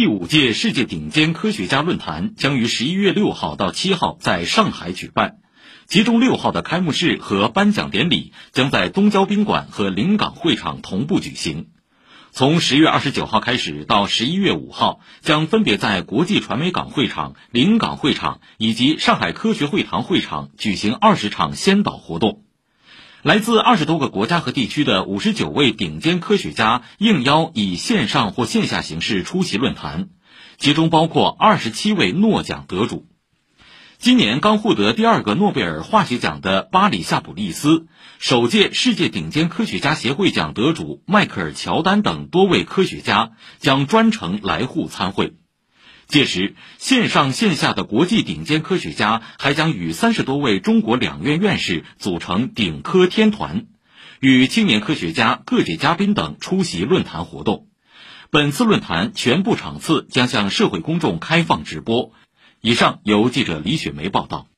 第五届世界顶尖科学家论坛将于十一月六号到七号在上海举办，其中六号的开幕式和颁奖典礼将在东郊宾馆和临港会场同步举行。从十月二十九号开始到十一月五号，将分别在国际传媒港会场、临港会场以及上海科学会堂会场举行二十场先导活动。来自二十多个国家和地区的五十九位顶尖科学家应邀以线上或线下形式出席论坛，其中包括二十七位诺奖得主。今年刚获得第二个诺贝尔化学奖的巴里夏普利斯，首届世界顶尖科学家协会奖得主迈克尔乔丹等多位科学家将专程来沪参会。届时，线上线下的国际顶尖科学家还将与三十多位中国两院院士组成顶科天团，与青年科学家、各界嘉宾等出席论坛活动。本次论坛全部场次将向社会公众开放直播。以上由记者李雪梅报道。